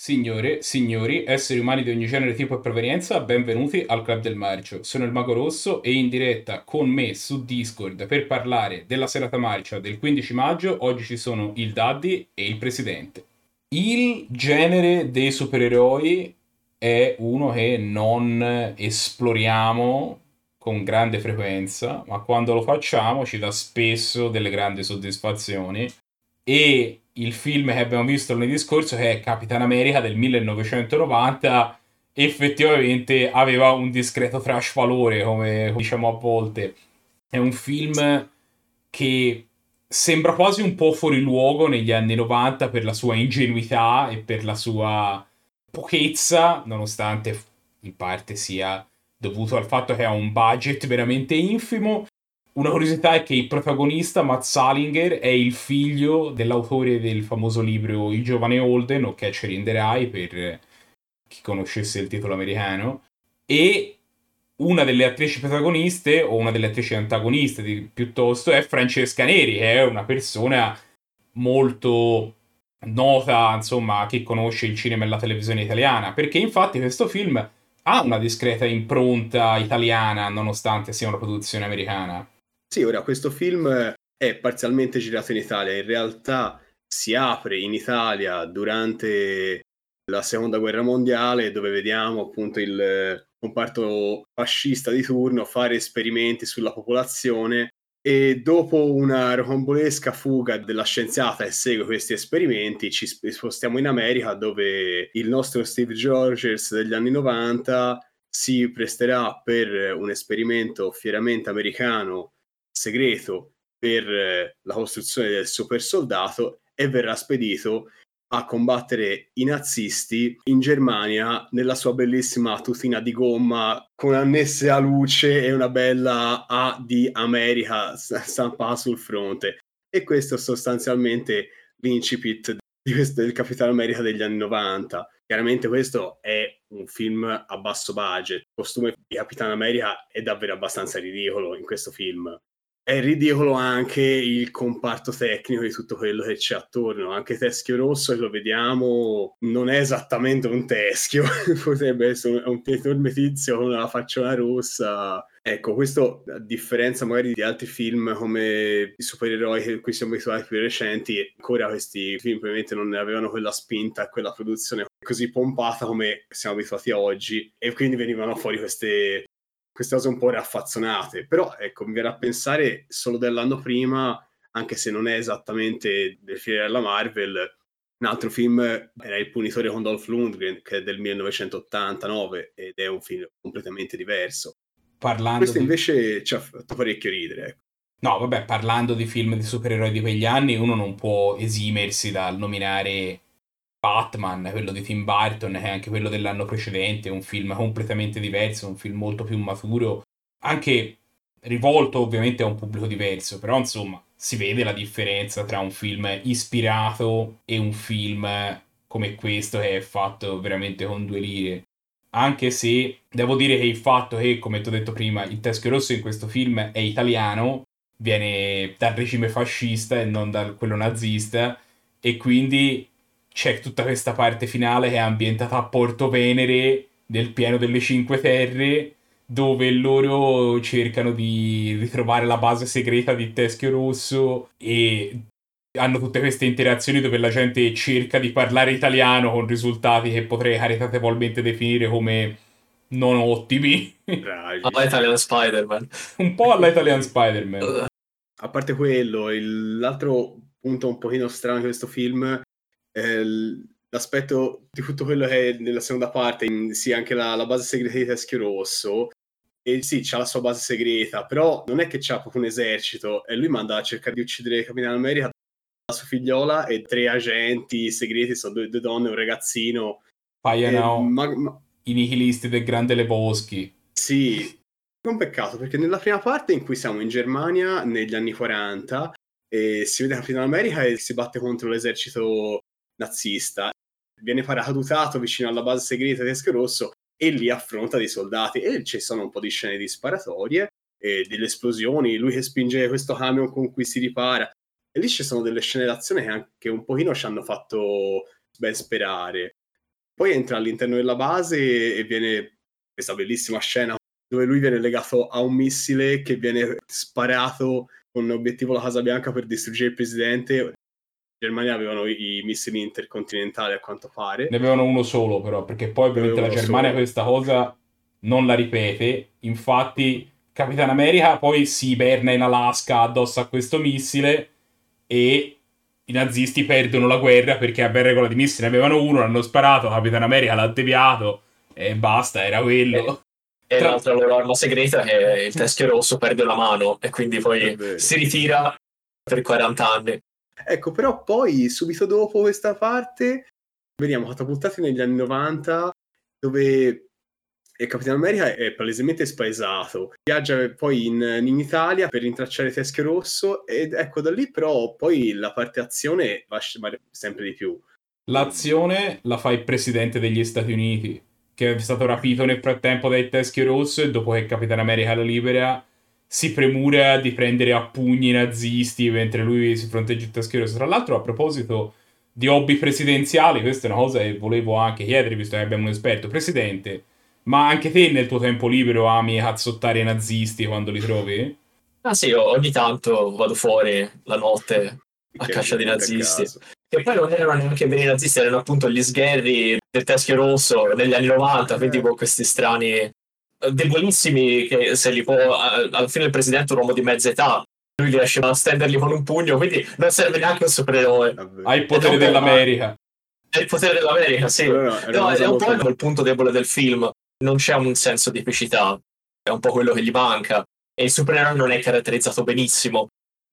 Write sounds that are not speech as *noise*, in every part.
Signore, signori, esseri umani di ogni genere, tipo e provenienza, benvenuti al Club del Marcio. Sono il Mago Rosso e in diretta con me su Discord per parlare della serata marcia del 15 maggio. Oggi ci sono il Daddy e il Presidente. Il genere dei supereroi è uno che non esploriamo con grande frequenza, ma quando lo facciamo ci dà spesso delle grandi soddisfazioni e il film che abbiamo visto lunedì scorso, che è Capitan America del 1990, effettivamente aveva un discreto trash valore, come diciamo a volte. È un film che sembra quasi un po' fuori luogo negli anni 90 per la sua ingenuità e per la sua pochezza, nonostante in parte sia dovuto al fatto che ha un budget veramente infimo una curiosità è che il protagonista, Matt Salinger, è il figlio dell'autore del famoso libro Il giovane Holden, o Catcher in the Rye, per chi conoscesse il titolo americano, e una delle attrici protagoniste, o una delle attrici antagoniste di, piuttosto, è Francesca Neri, che è una persona molto nota, insomma, che conosce il cinema e la televisione italiana, perché infatti questo film ha una discreta impronta italiana, nonostante sia una produzione americana. Sì, ora questo film è parzialmente girato in Italia, in realtà si apre in Italia durante la seconda guerra mondiale dove vediamo appunto il comparto fascista di turno fare esperimenti sulla popolazione e dopo una rocambolesca fuga della scienziata che segue questi esperimenti ci spostiamo in America dove il nostro Steve Rogers degli anni 90 si presterà per un esperimento fieramente americano segreto per eh, la costruzione del super soldato e verrà spedito a combattere i nazisti in Germania nella sua bellissima tutina di gomma con annesse a luce e una bella A di America stampata sul fronte. E questo è sostanzialmente l'incipit di questo, del Capitano America degli anni 90. Chiaramente questo è un film a basso budget. Il costume di Capitano America è davvero abbastanza ridicolo in questo film è ridicolo anche il comparto tecnico di tutto quello che c'è attorno. Anche Teschio Rosso, che lo vediamo, non è esattamente un teschio, *laughs* potrebbe essere un enorme tizio con una facciona rossa. Ecco, questo a differenza magari di altri film come i supereroi che cui siamo abituati più recenti, ancora questi film probabilmente non avevano quella spinta e quella produzione così pompata come siamo abituati oggi e quindi venivano fuori queste queste cose un po' raffazzonate, però ecco, mi viene a pensare solo dell'anno prima, anche se non è esattamente del film della Marvel, un altro film era Il punitore con Dolph Lundgren, che è del 1989 ed è un film completamente diverso. Parlando Questo di... invece ci ha fatto parecchio ridere. Ecco. No, vabbè, parlando di film di supereroi di quegli anni, uno non può esimersi dal nominare Batman, quello di Tim Burton, che è anche quello dell'anno precedente, un film completamente diverso, un film molto più maturo, anche rivolto ovviamente a un pubblico diverso, però insomma si vede la differenza tra un film ispirato e un film come questo che è fatto veramente con due lire. Anche se devo dire che il fatto che, come ti ho detto prima, il teschio rosso in questo film è italiano, viene dal regime fascista e non da quello nazista, e quindi c'è tutta questa parte finale che è ambientata a Porto Venere, nel pieno delle Cinque Terre, dove loro cercano di ritrovare la base segreta di Teschio Rosso e hanno tutte queste interazioni dove la gente cerca di parlare italiano con risultati che potrei caritatevolmente definire come non ottimi. Alla Italian Spider-Man. un po' alla Italian Spider-Man. *laughs* A parte quello, il, l'altro punto un pochino strano di questo film eh, l'aspetto di tutto quello che è nella seconda parte, in, sì, anche la, la, base segreta di Teschio Rosso, e sì, c'ha la sua base segreta, però non è che c'ha proprio un esercito, e lui manda a cercare di uccidere Capitano America, la sua figliola e tre agenti segreti, sono due, due donne e un ragazzino. Paiono ma, ma... i nihilisti del Grande Leboschi. Sì, è un peccato, perché nella prima parte in cui siamo in Germania, negli anni 40, e si vede Capitano America e si batte contro l'esercito nazista, viene paracadutato vicino alla base segreta Teschio Rosso e lì affronta dei soldati e ci sono un po' di scene di sparatorie e delle esplosioni, lui che spinge questo camion con cui si ripara e lì ci sono delle scene d'azione che anche un pochino ci hanno fatto ben sperare. Poi entra all'interno della base e viene questa bellissima scena dove lui viene legato a un missile che viene sparato con obiettivo la Casa Bianca per distruggere il presidente. Germania avevano i missili intercontinentali a quanto pare. Ne avevano uno solo però, perché poi ovviamente la Germania solo. questa cosa non la ripete. Infatti Capitan America poi si iberna in Alaska addosso a questo missile e i nazisti perdono la guerra perché a regola di missili ne avevano uno, l'hanno sparato, Capitan America l'ha deviato e basta, era quello. E, e Tra... l'altra loro arma segreta è il teschio rosso perde la mano e quindi poi si ritira per 40 anni. Ecco, però poi subito dopo questa parte veniamo catapultati negli anni 90 dove e Capitan America è palesemente spaesato. Viaggia poi in, in, Italia per rintracciare Teschio Rosso ed ecco da lì però poi la parte azione va sempre di più. L'azione la fa il presidente degli Stati Uniti, che è stato rapito nel frattempo dai Teschio Rosso e dopo che Capitan America lo libera si premura di prendere a pugni i nazisti mentre lui si fronteggia il Teschio Rosso. Tra l'altro a proposito di hobby presidenziali, questa è una cosa che volevo anche chiedere visto che abbiamo un esperto. Presidente, ma anche te nel tuo tempo libero ami cazzottare i nazisti quando li trovi? Ah sì, ogni tanto vado fuori la notte a che caccia di nazisti. Che poi non erano neanche bene i nazisti, erano appunto gli sgherri del teschio rosso negli anni 90, quindi con questi strani eh, debolissimi che se li può alla fine il presidente è un uomo di mezza età. Lui riesce a stenderli con un pugno quindi non serve neanche un supereroe. Ha il potere dell'America. è il potere dell'America sì. No, no, è un po' il punto debole del film. Non c'è un senso di epicità, è un po' quello che gli manca. E il supereroe non è caratterizzato benissimo,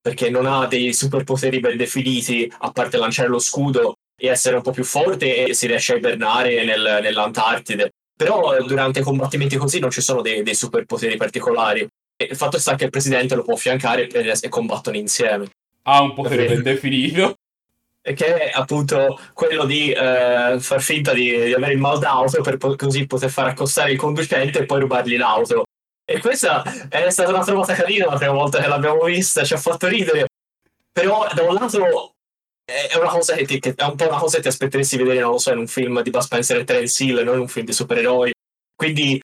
perché non ha dei superpoteri ben definiti, a parte lanciare lo scudo e essere un po' più forte e si riesce a ibernare nel, nell'Antartide. Però durante i combattimenti così non ci sono dei, dei superpoteri particolari. E il fatto sta che il presidente lo può affiancare e, e combattono insieme. Ha un potere ben definito che è appunto quello di eh, far finta di, di, avere il mal d'auto per po- così poter far accostare il conducente e poi rubargli l'auto. E questa è stata una trovata carina la prima volta che l'abbiamo vista, ci ha fatto ridere. Però da un lato è una cosa che, ti, che è un po' una cosa che ti aspetteresti vedere, non lo so, in un film di Bud Spencer e Terence Hill, non in un film di supereroi. Quindi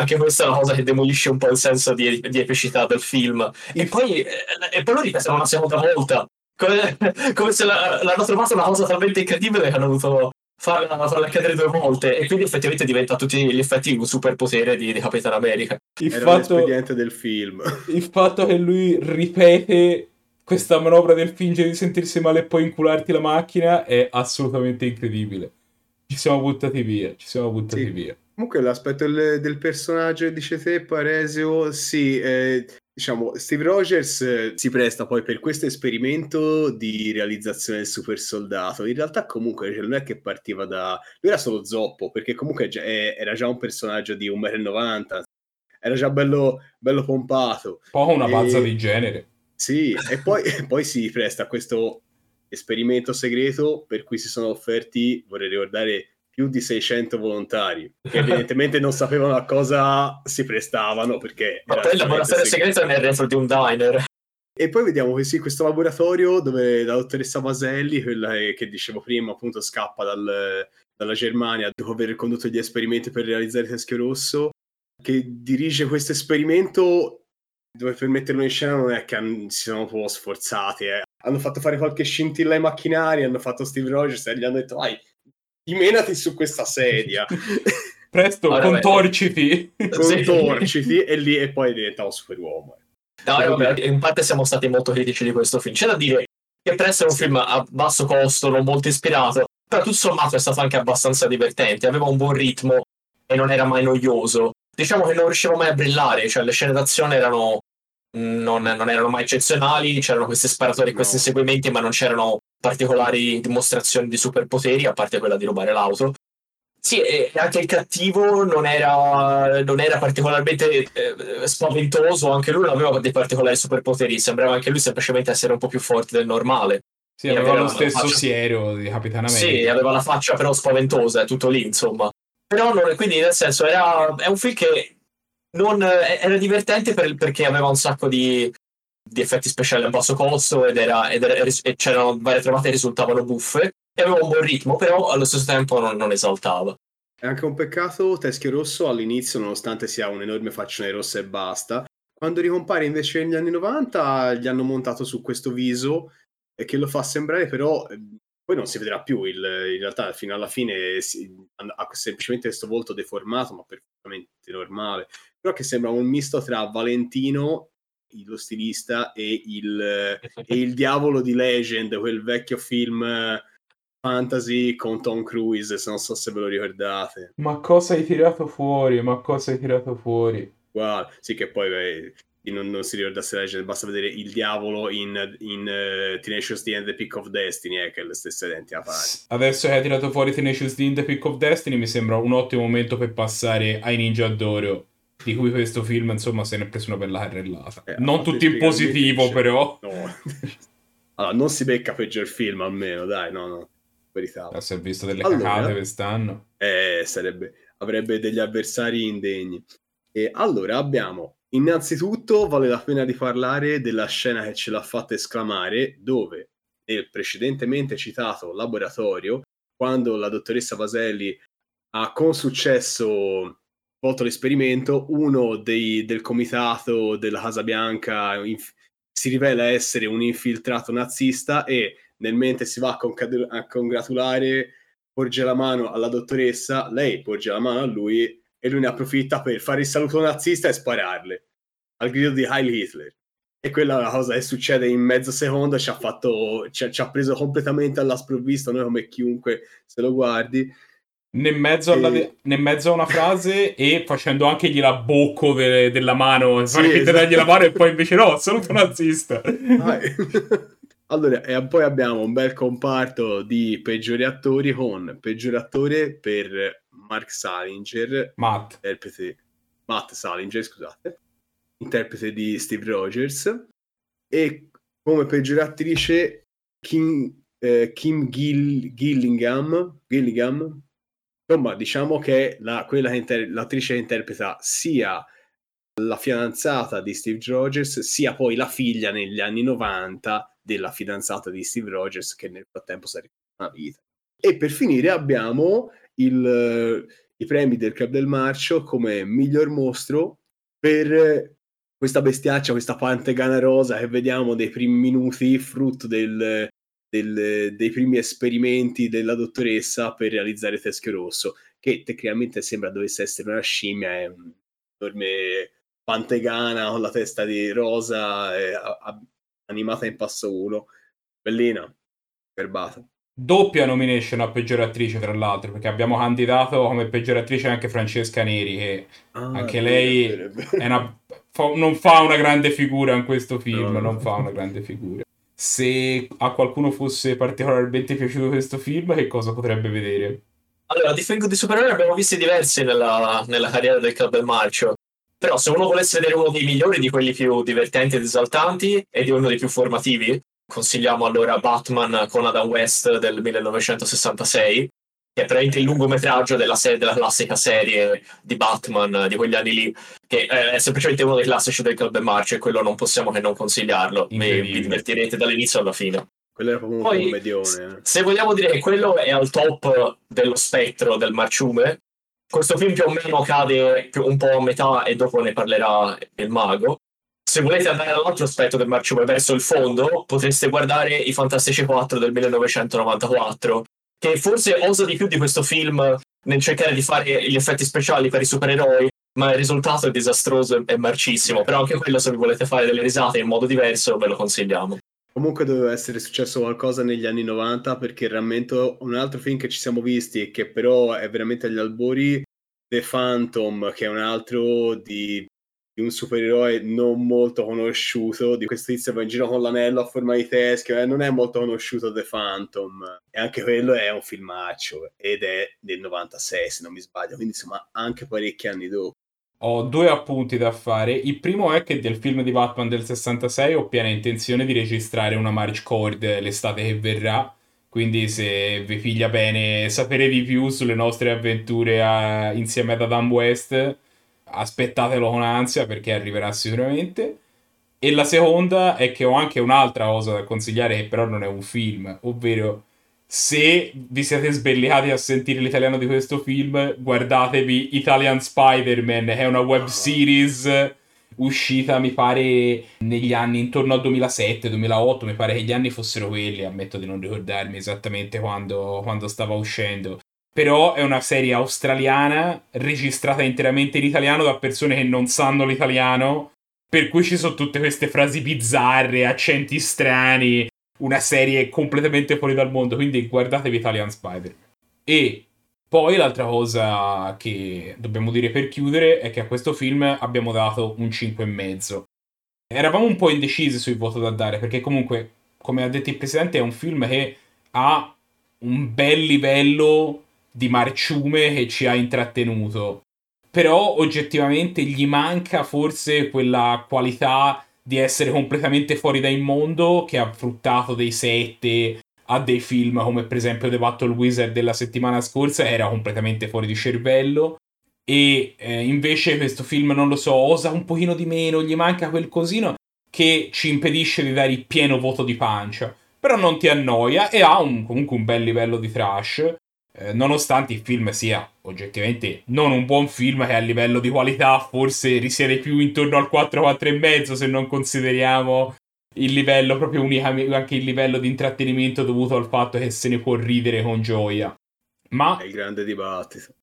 anche questa è una cosa che demolisce un po' il senso di, di epicità del film. E poi, eh, e poi lo ripetono una seconda volta come, *laughs* come se la, l'hanno trovata una cosa talmente incredibile che hanno dovuto farla, farla accadere due volte e quindi effettivamente diventa a tutti gli effetti un superpotere di, di Capitan America. Il Era fatto, del film. Il fatto che lui ripete questa manovra del fingere di sentirsi male e poi incularti la macchina è assolutamente incredibile. Ci siamo buttati via, ci siamo buttati sì. via. Comunque l'aspetto del, del personaggio, dice te, Paresio, sì, eh, diciamo, Steve Rogers eh, si presta poi per questo esperimento di realizzazione del super soldato. In realtà, comunque, cioè, non è che partiva da. Lui era solo zoppo, perché comunque già, era già un personaggio di 1,90 m, era già bello, bello pompato. Poi una bazza di genere. Sì, e poi, *laughs* poi si presta a questo esperimento segreto per cui si sono offerti, vorrei ricordare, più di 600 volontari che *laughs* evidentemente non sapevano a cosa si prestavano perché ma poi il laboratorio segreto. è nel retro di un diner. E poi vediamo che sì, questo laboratorio dove la dottoressa Maselli, quella che dicevo prima, appunto scappa dal, dalla Germania dopo aver condotto gli esperimenti per realizzare il teschio rosso, che dirige questo esperimento dove per metterlo in scena non è che si sono un po' sforzati, eh. hanno fatto fare qualche scintilla ai macchinari, hanno fatto Steve Rogers e gli hanno detto vai, dimenati su questa sedia. *laughs* Presto, allora, contorciti. Contorciti e lì e poi diventavo superuomo. No, vabbè, in parte siamo stati molto critici di questo film. C'è da dire che per essere un film a basso costo, non molto ispirato, però tutto sommato è stato anche abbastanza divertente, aveva un buon ritmo e non era mai noioso. Diciamo che non riusciva mai a brillare, cioè le scene d'azione erano non, non erano mai eccezionali, c'erano queste sparatorie, no. questi inseguimenti, ma non c'erano particolari dimostrazioni di superpoteri, a parte quella di rubare l'auto. Sì, e anche il cattivo non era, non era particolarmente eh, spaventoso, anche lui non aveva dei particolari superpoteri, sembrava anche lui semplicemente essere un po' più forte del normale. Sì, aveva, aveva lo stesso siero di Capitan America. Sì, aveva la faccia però spaventosa, è tutto lì, insomma. Però non, quindi nel senso era, è un film che non, era divertente per, perché aveva un sacco di, di effetti speciali a basso costo ed era, ed era, e c'erano varie trovate che risultavano buffe e aveva un buon ritmo, però allo stesso tempo non, non esaltava. È anche un peccato Teschio Rosso all'inizio, nonostante sia un enorme faccione rossa e basta. Quando ricompare invece negli anni 90 gli hanno montato su questo viso che lo fa sembrare però poi non si vedrà più il, in realtà fino alla fine si, ha semplicemente questo volto deformato ma perfettamente normale. Però che sembra un misto tra Valentino lo stilista e il, e il diavolo di Legend quel vecchio film fantasy con Tom Cruise non so se ve lo ricordate. Ma cosa hai tirato fuori? Ma cosa hai tirato fuori? Guarda, sì che poi beh, non, non, si ricordasse Legend, basta vedere il diavolo in, in uh, Tenacious D and the Pick of Destiny, eh, che è le stesse identica pari. Adesso che hai tirato fuori Tenacious D and the Pick of Destiny, mi sembra un ottimo momento per passare ai Ninja d'Oro, di cui questo film, insomma, se ne è preso una bella carrellata. Eh, non tutti in positivo, però. No. allora, non si becca peggior film, almeno, dai, no, no. Verità. Si è visto delle allora, cacate quest'anno. Eh, sarebbe... Avrebbe degli avversari indegni. E allora abbiamo Innanzitutto vale la pena di parlare della scena che ce l'ha fatta esclamare, dove nel precedentemente citato laboratorio, quando la dottoressa Vaselli ha con successo svolto l'esperimento, uno dei, del comitato della Casa Bianca inf- si rivela essere un infiltrato nazista e nel mente si va a, conc- a congratulare, porge la mano alla dottoressa, lei porge la mano a lui e lui ne approfitta per fare il saluto nazista e spararle al grido di Heil Hitler. E quella è una cosa che succede in mezzo secondo, ci ha, fatto, ci ha, ci ha preso completamente alla sprovvista, noi come chiunque se lo guardi. Nel mezzo, alla, e... nel mezzo, a una frase e facendo anche la bocco de, della mano, sì, fare esatto. dargli la mano e poi invece no, saluto nazista. *laughs* allora, e poi abbiamo un bel comparto di peggiori attori con peggiore attore per Mark Salinger, Matt, interprete, Matt Salinger, scusate, interprete di Steve Rogers, e come peggiore attrice Kim, eh, Kim Gill, Gillingham, Gillingham. Insomma, diciamo che la, quella che inter- l'attrice che interpreta sia la fidanzata di Steve Rogers, sia poi la figlia negli anni 90 della fidanzata di Steve Rogers, che nel frattempo è una vita. E per finire abbiamo il, i premi del Club del Marcio come miglior mostro per questa bestiaccia, questa pantegana rosa che vediamo dei primi minuti, frutto del, del, dei primi esperimenti della dottoressa per realizzare Teschio Rosso, che tecnicamente sembra dovesse essere una scimmia, è un'enorme pantegana con la testa di rosa, eh, animata in passo 1, bellina, garbata. Doppia nomination a peggiore attrice, tra l'altro, perché abbiamo candidato come peggiore attrice anche Francesca Neri, che ah, anche lei è, è una fa, non fa una grande figura in questo film, no. non fa una grande figura. Se a qualcuno fosse particolarmente piaciuto questo film, che cosa potrebbe vedere? Allora, di film di supereroi abbiamo visti diversi nella, nella carriera del Club del Marcio. Però se uno volesse vedere uno dei migliori, di quelli più divertenti ed esaltanti e di uno dei più formativi, consigliamo allora Batman con Adam West del 1966, che è praticamente il lungometraggio della, serie, della classica serie di Batman di quegli anni lì, che è semplicemente uno dei classici del Club March e quello non possiamo che non consigliarlo. Vi, vi divertirete dall'inizio alla fine. Quello era proprio Poi, un commedione. Se vogliamo dire che quello è al top dello spettro del marciume, questo film più o meno cade un po' a metà e dopo ne parlerà il mago. Se volete andare all'altro spettro del marciume verso il fondo, potreste guardare i Fantastici 4 del 1994, che forse osa di più di questo film nel cercare di fare gli effetti speciali per i supereroi, ma il risultato è disastroso e marcissimo. Però anche quello, se vi volete fare delle risate in modo diverso, ve lo consigliamo. Comunque doveva essere successo qualcosa negli anni 90 perché rammento un altro film che ci siamo visti e che però è veramente agli albori, The Phantom, che è un altro di di un supereroe non molto conosciuto, di questo tizio va in giro con l'anello a forma di teschio, eh, non è molto conosciuto The Phantom, e anche quello è un filmaccio, ed è del 96 se non mi sbaglio, quindi insomma anche parecchi anni dopo. Ho due appunti da fare. Il primo è che del film di Batman del 66 ho piena intenzione di registrare una March Cord l'estate che verrà. Quindi se vi figlia bene sapere di più sulle nostre avventure a... insieme ad Adam West, aspettatelo con ansia perché arriverà sicuramente. E la seconda è che ho anche un'altra cosa da consigliare che però non è un film, ovvero se vi siete sbellicati a sentire l'italiano di questo film, guardatevi Italian Spider-Man, è una web ah. series uscita mi pare negli anni intorno al 2007-2008, mi pare che gli anni fossero quelli, ammetto di non ricordarmi esattamente quando, quando stava uscendo. Però è una serie australiana registrata interamente in italiano da persone che non sanno l'italiano, per cui ci sono tutte queste frasi bizzarre, accenti strani, una serie completamente fuori dal mondo, quindi guardatevi Italian Spider. E poi l'altra cosa che dobbiamo dire per chiudere è che a questo film abbiamo dato un 5,5. Eravamo un po' indecisi sul voto da dare, perché comunque, come ha detto il presidente, è un film che ha un bel livello di marciume che ci ha intrattenuto. Però oggettivamente gli manca forse quella qualità di essere completamente fuori dal mondo che ha fruttato dei sette a dei film come per esempio The Battle Wizard della settimana scorsa era completamente fuori di cervello. E eh, invece questo film non lo so osa un pochino di meno gli manca quel cosino che ci impedisce di dare il pieno voto di pancia. Però non ti annoia e ha un, comunque un bel livello di trash eh, nonostante il film sia oggettivamente non un buon film che a livello di qualità forse risiede più intorno al 4 4,5 se non consideriamo il livello proprio unicamente, anche il livello di intrattenimento dovuto al fatto che se ne può ridere con gioia. Ma è il grande dibattito.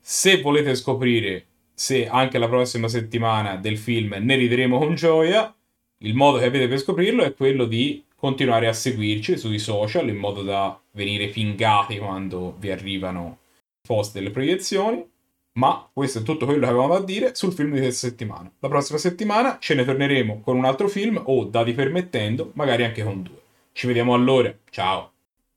Se volete scoprire se anche la prossima settimana del film ne rideremo con gioia, il modo che avete per scoprirlo è quello di continuare a seguirci sui social in modo da venire pingati quando vi arrivano post delle proiezioni. Ma questo è tutto quello che avevamo da dire sul film di questa settimana. La prossima settimana ce ne torneremo con un altro film o, dati permettendo, magari anche con due. Ci vediamo allora. Ciao.